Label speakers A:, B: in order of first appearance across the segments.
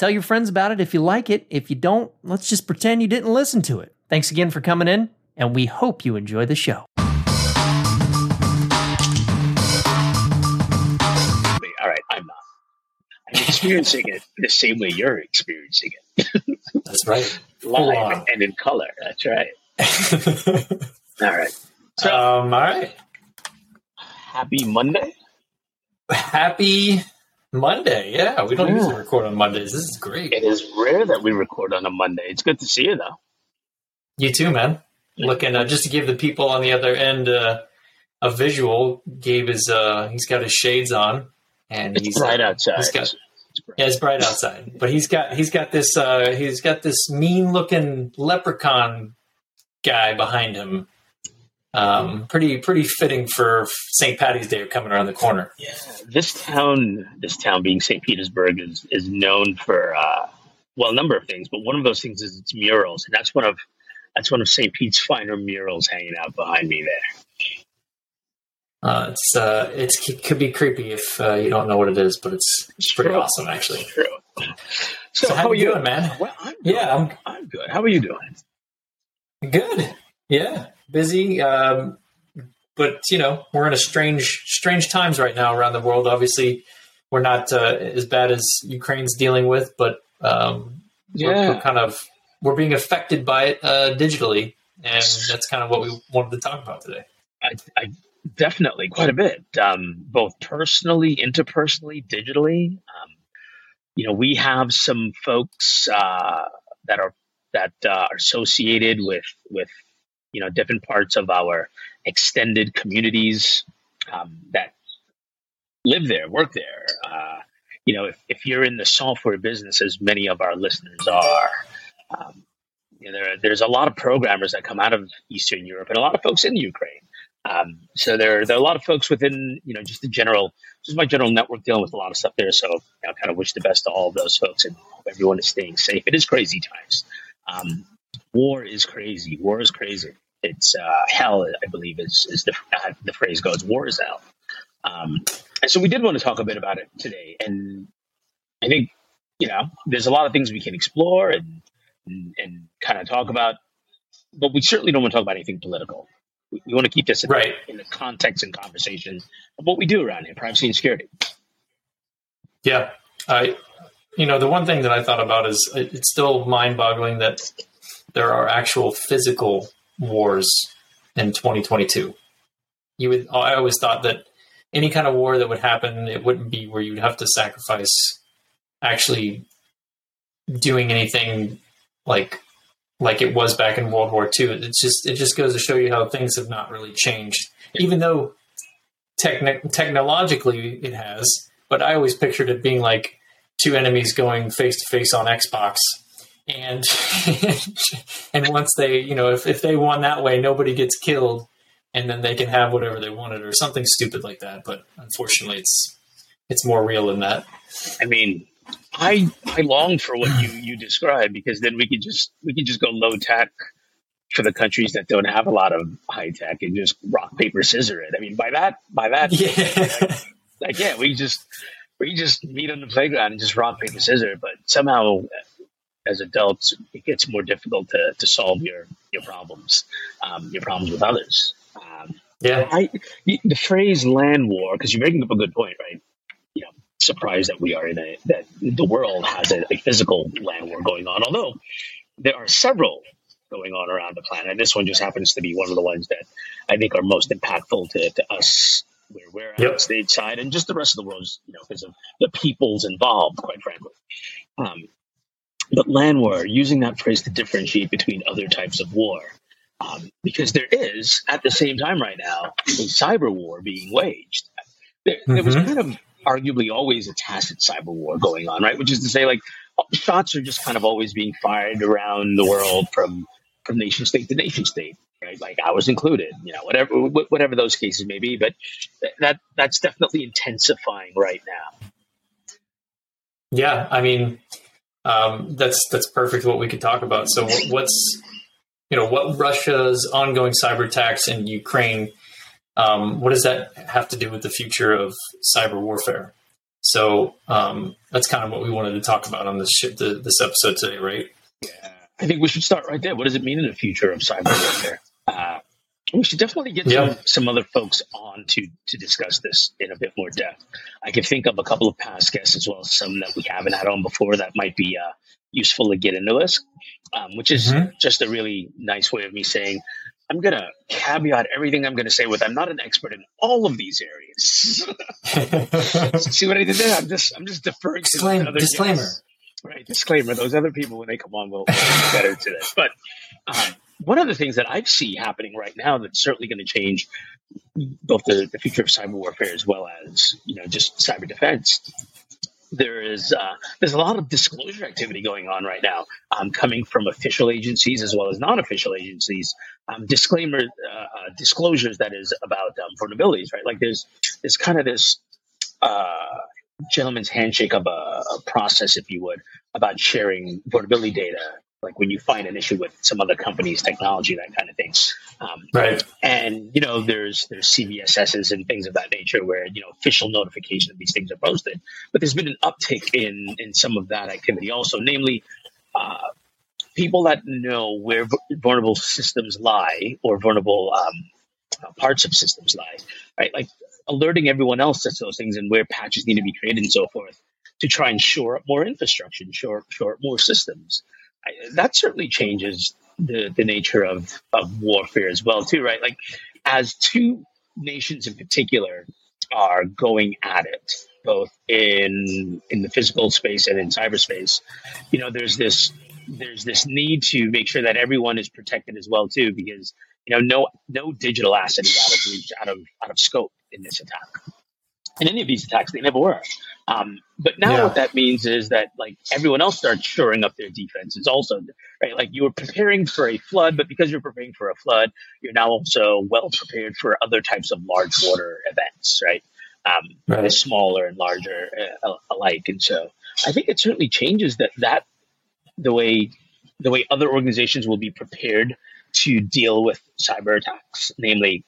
A: Tell your friends about it if you like it. If you don't, let's just pretend you didn't listen to it. Thanks again for coming in, and we hope you enjoy the show.
B: All right, I'm not. I'm experiencing it the same way you're experiencing it.
A: That's right.
B: Live and in color. That's right. All right. So,
A: um, all right.
B: happy Monday.
A: Happy Monday. Yeah, we don't
B: Yeah.
A: usually record on Mondays. This is great.
B: It is rare that we record on a Monday. It's good to see you, though.
A: You too, man. Looking uh, just to give the people on the other end uh, a visual. Gabe is uh, he's got his shades on, and
B: It's
A: he's
B: bright outside.
A: he's got-
B: It's bright.
A: Yeah, it's bright outside, but he's got he's got this uh, he's got this mean looking leprechaun guy behind him. Um, pretty pretty fitting for St. Patty's Day coming around the corner.
B: Yeah, this town, this town being St. Petersburg, is is known for uh, well, a number of things, but one of those things is its murals, and that's one of that's one of St. Pete's finer murals hanging out behind me there.
A: Uh, it's uh, it's it could be creepy if uh, you don't know what it is, but it's it's pretty
B: True.
A: awesome actually.
B: True. So,
A: So how
B: how are
A: you
B: you
A: doing, man?
B: Well, I'm.
A: Yeah, I'm
B: I'm good. How are you doing?
A: Good. Yeah, busy. Um, but you know, we're in a strange, strange times right now around the world. Obviously, we're not uh, as bad as Ukraine's dealing with, but um, we're,
B: Yeah.
A: we're kind of we're being affected by it uh, digitally, and that's kind of what we wanted to talk about today.
B: I, I definitely quite a bit, um, both personally, interpersonally, digitally. Um, you know, we have some folks uh, that are that uh, are associated with with you know different parts of our extended communities um, that live there, work there. Uh, you know, if, if you're in the software business, as many of our listeners are, um, you know, there, there's a lot of programmers that come out of Eastern Europe and a lot of folks in Ukraine. Um, so there, there are a lot of folks within, you know, just the general, just my general network dealing with a lot of stuff there. So you know, kind of wish the best to all of those folks and hope everyone is staying safe. It is crazy times. Um, war is crazy. War is crazy. It's uh, hell, I believe, is, is the, uh, the phrase goes. War is hell. Um, and so we did want to talk a bit about it today. And I think, you know, there's a lot of things we can explore and, and, and kind of talk about, but we certainly don't want to talk about anything political. We, we want to keep this in,
A: Right.
B: in the context and conversation of what we do around here, privacy and security.
A: Yeah, I, you know, the one thing that I thought about is it- it's still mind-boggling that there are actual physical wars in 2022. You would, I always thought that any kind of war that would happen, it wouldn't be where you'd have to sacrifice actually doing anything like like it was back in World War II. It just it just goes to show you how things have not really changed, even though techni- technologically it has. But I always pictured it being like two enemies going face to face on Xbox. And and once they, you know, if, if they won that way, nobody gets killed, and then they can have whatever they wanted or something stupid like that. But unfortunately, it's it's more real than that.
B: I mean, I I long for what you you described because then we could just we could just go low tech for the countries that don't have a lot of high tech and just rock paper scissor it. I mean, by that by that
A: Yeah,
B: like yeah, we just we just meet on the playground and just rock paper scissors. But somehow, as adults, it gets more difficult to, to solve your your problems, um, your problems with others. Um,
A: yeah,
B: I the phrase land war because you're making up a good point, right? You know, surprised that we are in a that the world has a, a physical land war going on, although there are several going on around the planet. This one just happens to be one of the ones that I think are most impactful to, to us where we're at
A: Yep.
B: stateside and just the rest of the world, you know, because of the peoples involved, quite frankly. Um, but land war, using that phrase to differentiate between other types of war, um, because there is at the same time right now a cyber war being waged. There, there was
A: Mhm.
B: kind of arguably always a tacit cyber war going on, right? Which is to say, like shots are just kind of always being fired around the world from from nation state to nation state, right? Like I was included, you know, whatever whatever those cases may be. But that that's definitely intensifying right now.
A: Yeah, I mean, um, that's that's perfect. What we could talk about. So, what's you know what Russia's ongoing cyber attacks in Ukraine? Um, what does that have to do with the future of cyber warfare? So um, that's kind of what we wanted to talk about on this sh- the, this episode today, right?
B: Yeah, I think we should start right there. What does it mean in the future of cyber warfare? We should definitely get some, some other folks on to to discuss this in a bit more depth. I can think of a couple of past guests as well as some that we haven't had on before that might be uh, useful to get into this, um, which is mm-hmm. just a really nice way of me saying I'm going to caveat everything I'm going to say with I'm not an expert in all of these areas. See what I did there? I'm just I'm just deferring to other
A: disclaimer.
B: Guests. Right, disclaimer. Those other people, when they come on, will be better to this. But um, one of the things that I see happening right now that's certainly going to change both the, the future of cyber warfare as well as you know just cyber defense there is uh, there's a lot of disclosure activity going on right now, um, coming from official agencies as well as non-official agencies. Um, disclaimer uh, uh, disclosures that is about um, vulnerabilities, right? Like there's there's kind of this uh, gentleman's handshake of a, a, process, if you would, about sharing vulnerability data like when you find an issue with some other company's technology, that kind of thing.
A: Um, right.
B: And you know, there's there's CVSSs and things of that nature where you know official notification of these things are posted. But there's been an uptick in in some of that activity also, namely. Uh, people that know where vulnerable systems lie or vulnerable um, parts of systems lie, right? Like alerting everyone else to those things and where patches need to be created and so forth to try and shore up more infrastructure, shore, shore up more systems that certainly changes the, the nature of, of warfare as well too right? Like as two nations in particular are going at it both in in the physical space and in cyberspace you know there's this there's this need to make sure that everyone is protected as well too because you know no no digital asset is out of reach out of out of scope in this attack. In any of these attacks they never were um, but now yeah. what that means is that like everyone else starts shoring up their defenses also, right? Like you were preparing for a flood, but because you're preparing for a flood, you're now also well prepared for other types of large water events, right? Um, right. smaller and larger uh, alike. And so I think it certainly changes that, that the way, the way other organizations will be prepared to deal with cyber attacks, namely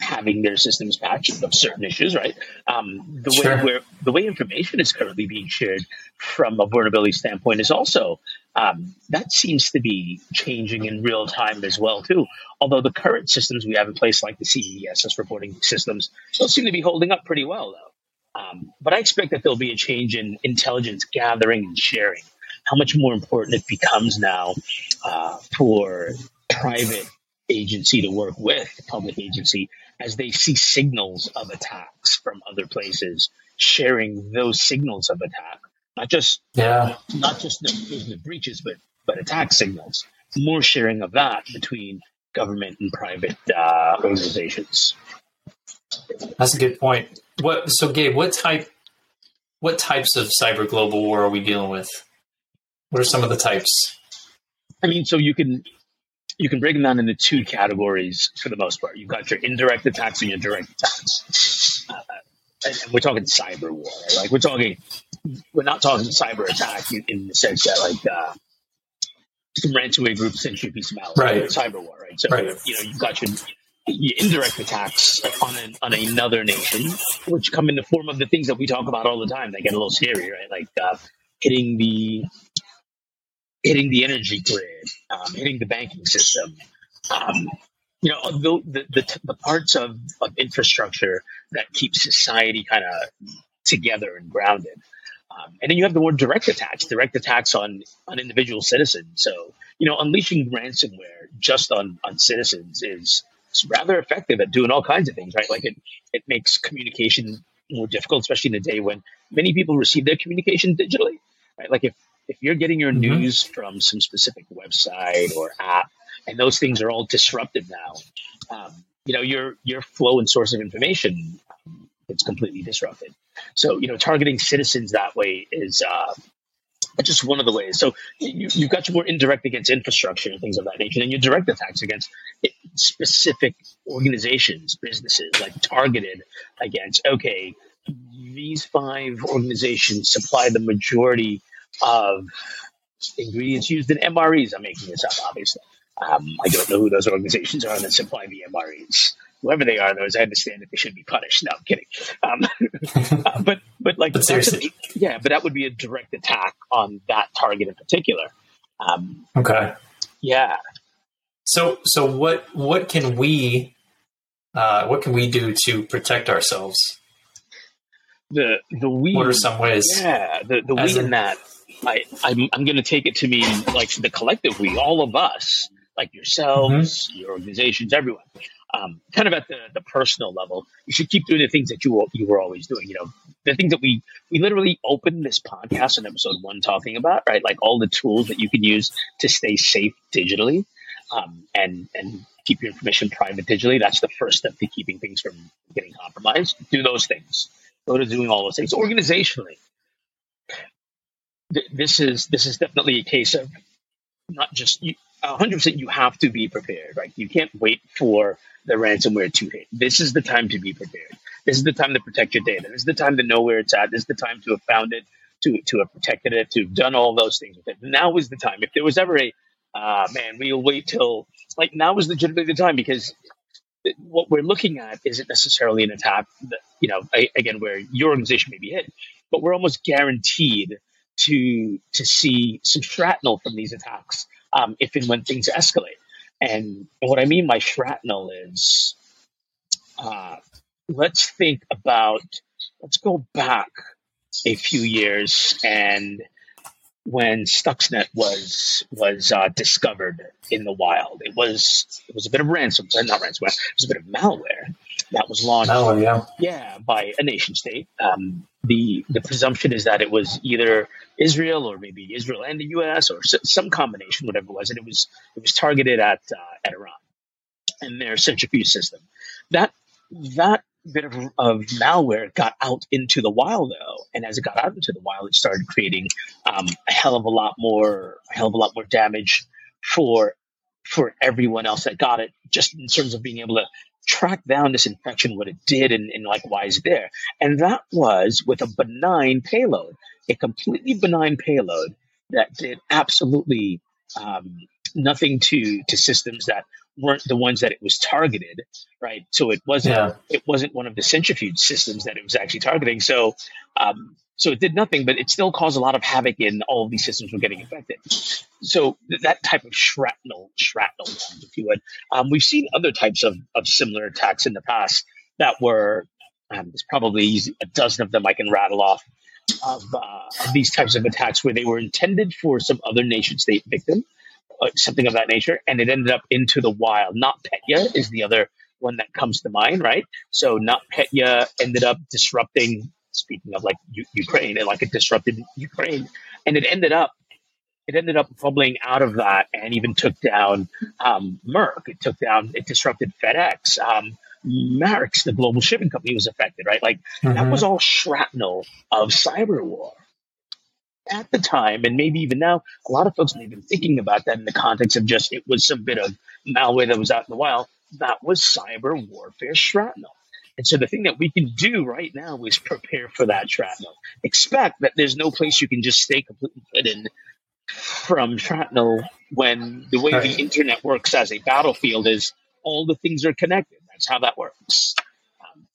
B: having their systems patched of certain issues, right? Um, the sure. way where the way information is currently being shared from a vulnerability standpoint is also um, that seems to be changing in real time as well too. Although the current systems we have in place, like the CVSS reporting systems, still seem to be holding up pretty well though. Um, but I expect that there'll be a change in intelligence gathering and sharing. How much more important it becomes now uh, for private agency to work with public agency as they see signals of attacks from other places, sharing those signals of attack, not just yeah, not just the, the breaches, but but attack signals. More sharing of that between government and private uh, organizations.
A: That's a good point. What so, Gabe? What type? What types of cyber global war are we dealing with? What are some of the types?
B: I mean, so you can you can break them down into two categories for the most part. You've got your indirect attacks and your direct attacks. Uh, and we're talking cyber war, right? like we're talking, we're not talking cyber attack in, in the sense that like uh, some ransomware group sends you a piece of malware,
A: right?
B: Cyber war, right? So right. you know you've got your, your indirect attacks on an, on another nation, which come in the form of the things that we talk about all the time. They get a little scary, right? Like uh, hitting the hitting the energy grid, um, hitting the banking system. Um, you know, the, the, the, the, parts of, of infrastructure that keep society kind of together and grounded. Um, and then you have the more direct attacks, direct attacks on, on individual citizens. So, you know, unleashing ransomware just on, on citizens is rather effective at doing all kinds of things, right? Like it, it makes communication more difficult, especially in a day when many people receive their communication digitally, right? Like if, if you're getting your mm-hmm. news from some specific website or app, and those things are all disrupted now, um, you know your your flow and source of information um, it's completely disrupted. So you know targeting citizens that way is uh, just one of the ways. So you, you've got your more indirect against infrastructure and things of that nature, and your direct attacks against specific organizations, businesses, like targeted against, okay, these five organizations supply the majority of ingredients used in MREs. I'm making this up, obviously. Um, I don't know who those organizations are that supply the MREs. Whoever they are, those I understand that they should be punished. No, I'm kidding. Um, uh, but but like,
A: but seriously,
B: yeah, but that would be a direct attack on that target in particular. Um,
A: okay.
B: Yeah.
A: So so what what can we uh, what can we do to protect ourselves?
B: The the we.
A: What are some ways?
B: Yeah, the the we in, in that. I I'm I'm going to take it to mean like the collective we, all of us, like yourselves, mm-hmm. your organizations, everyone. Um, kind of at the, the personal level, you should keep doing the things that you you were always doing. You know, the things that we we literally opened this podcast in episode one talking about, right? Like all the tools that you can use to stay safe digitally, um, and and keep your information private digitally. That's the first step to keeping things from getting compromised. Do those things. Go to doing all those things organizationally. This is this is definitely a case of not just you, 100% you have to be prepared. Right you can't wait for the ransomware to hit. This is the time to be prepared. This is the time to protect your data. This is the time to know where it's at. This is the time to have found it to, to have protected it to have done all those things with it. Now is the time. If there was ever a uh, man we'll wait till like now is legitimately the time because what we're looking at isn't necessarily an attack that you know again where your organization may be hit but we're almost guaranteed to to see some shrapnel from these attacks um, if and when things escalate. And, and what I mean by shrapnel is, uh, let's think about, let's go back a few years and when Stuxnet was was uh, discovered in the wild, it was it was a bit of ransomware, not ransomware, it was a bit of malware that was launched.
A: Oh yeah,
B: yeah, by a nation state. Um, the the presumption is that it was either Israel or maybe Israel and the U.S. or some combination, whatever it was, and it was it was targeted at uh, at Iran and their centrifuge system. That that bit of, of malware got out into the wild though, and as it got out into the wild, it started creating um, a hell of a lot more a hell of a lot more damage for for everyone else that got it, just in terms of being able to track down this infection, what it did, and, and like why is there. And that was with a benign payload, a completely benign payload that did absolutely um, nothing to to systems that weren't the ones that it was targeted, right? So it wasn't yeah. it wasn't one of the centrifuge systems that it was actually targeting. So um, so it did nothing, but it still caused a lot of havoc in all of these systems were getting infected. So that type of shrapnel, shrapnel, if you would, um, we've seen other types of, of similar attacks in the past that were, um, there's probably a dozen of them I can rattle off of, uh, of these types of attacks where they were intended for some other nation state victim, uh, something of that nature, and it ended up into the wild. NotPetya is the other one that comes to mind, right? So NotPetya ended up disrupting speaking of like U- Ukraine and like it disrupted Ukraine, and it ended up it ended up fumbling out of that and even took down um, Merck. It took down it disrupted FedEx. Um, the global shipping company, was affected. Right, like mm-hmm. that was all shrapnel of cyber war at the time, and maybe even now, a lot of folks may have been thinking about that in the context of just it was some bit of malware that was out in the wild. That was cyber warfare shrapnel. And so the thing that we can do right now is prepare for that shrapnel. Expect that there's no place you can just stay completely hidden from shrapnel when the way the internet works as a battlefield is all the things are connected. That's how that works. Um,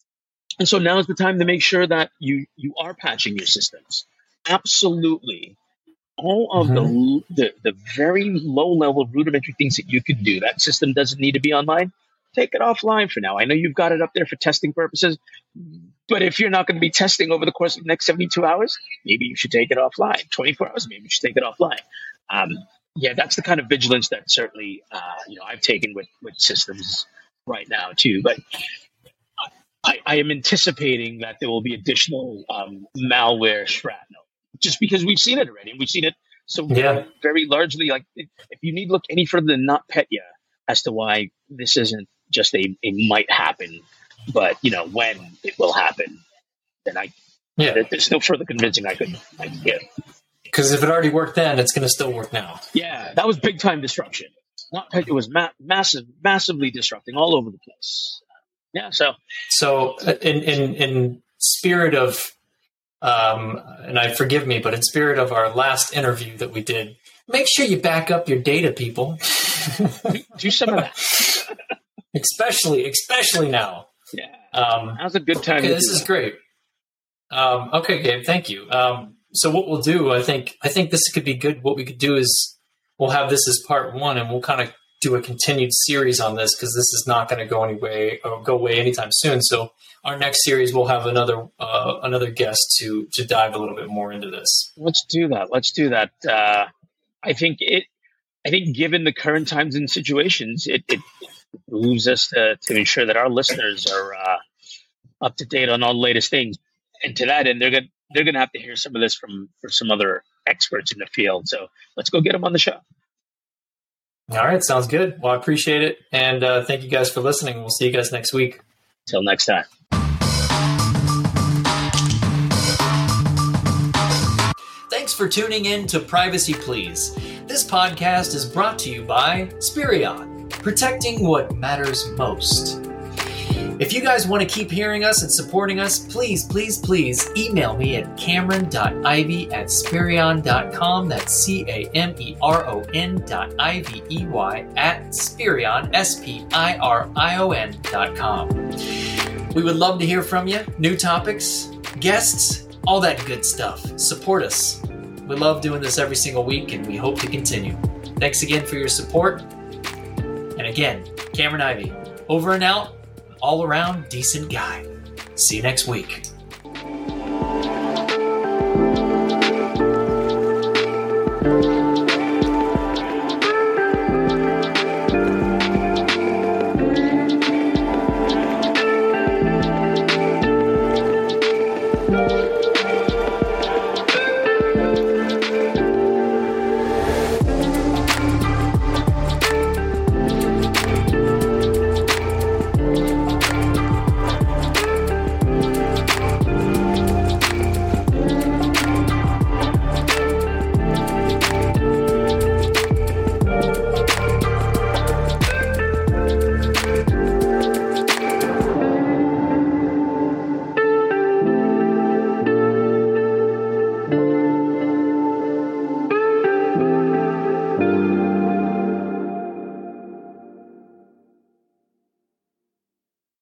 B: and so now is the time to make sure that you you are patching your systems. Absolutely. All of mm-hmm. the, the the very low level rudimentary things that you can do. That system doesn't need to be online take it offline for now. I know you've got it up there for testing purposes, but if you're not going to be testing over the course of the next 72 hours, maybe you should take it offline. 24 hours, maybe you should take it offline. Um, yeah, that's the kind of vigilance that certainly uh, you know I've taken with with systems right now too. But I, I am anticipating that there will be additional um, malware shrapnel, just because we've seen it already, and we've seen it so yeah. very largely. Like if you need look any further than NotPetya as to why this isn't just a it might happen, but you know when it will happen. Then I yeah, there's no further convincing I could I could give.
A: Because if it already worked then, it's going to still work now.
B: Yeah, that was big time disruption. Not it was ma- massive, massively disrupting all over the place. Yeah, so
A: so uh, in in in spirit of um, and I forgive me, but in spirit of our last interview that we did, make sure you back up your data, people.
B: do, do some of that,
A: especially especially now.
B: Yeah, um, now's a good time.
A: Okay, this is great. Um, okay, Gabe, thank you. Um, so what we'll do, I think, I think this could be good. What we could do is we'll have this as part one, and we'll kind of do a continued series on this because this is not going to go anyway or go away anytime soon. So our next series we'll have another uh, another guest to to dive a little bit more into this.
B: Let's do that. Let's do that. Uh, I think it. I think given the current times and situations, it, it behooves us to, to ensure that our listeners are uh, up to date on all the latest things. And to that end, they're going they're going to have to hear some of this from from some other experts in the field. So let's go get them on the show.
A: All right, sounds good. Well, I appreciate it, and uh, thank you guys for listening. We'll see you guys next week.
B: Till next time.
A: Thanks for tuning in to Privacy Please. This podcast is brought to you by Spirion, protecting what matters most. If you guys want to keep hearing us and supporting us, please, please, please email me at cameron.ivey at spirion.com. That's C A M E R O N dot I V E Y at Spirion, S P I R I O N dot com. We would love to hear from you, new topics, guests, all that good stuff. Support us. We love doing this every single week and we hope to continue. Thanks again for your support. Again, Cameron Ivey, over and out all around decent guy. See you next week.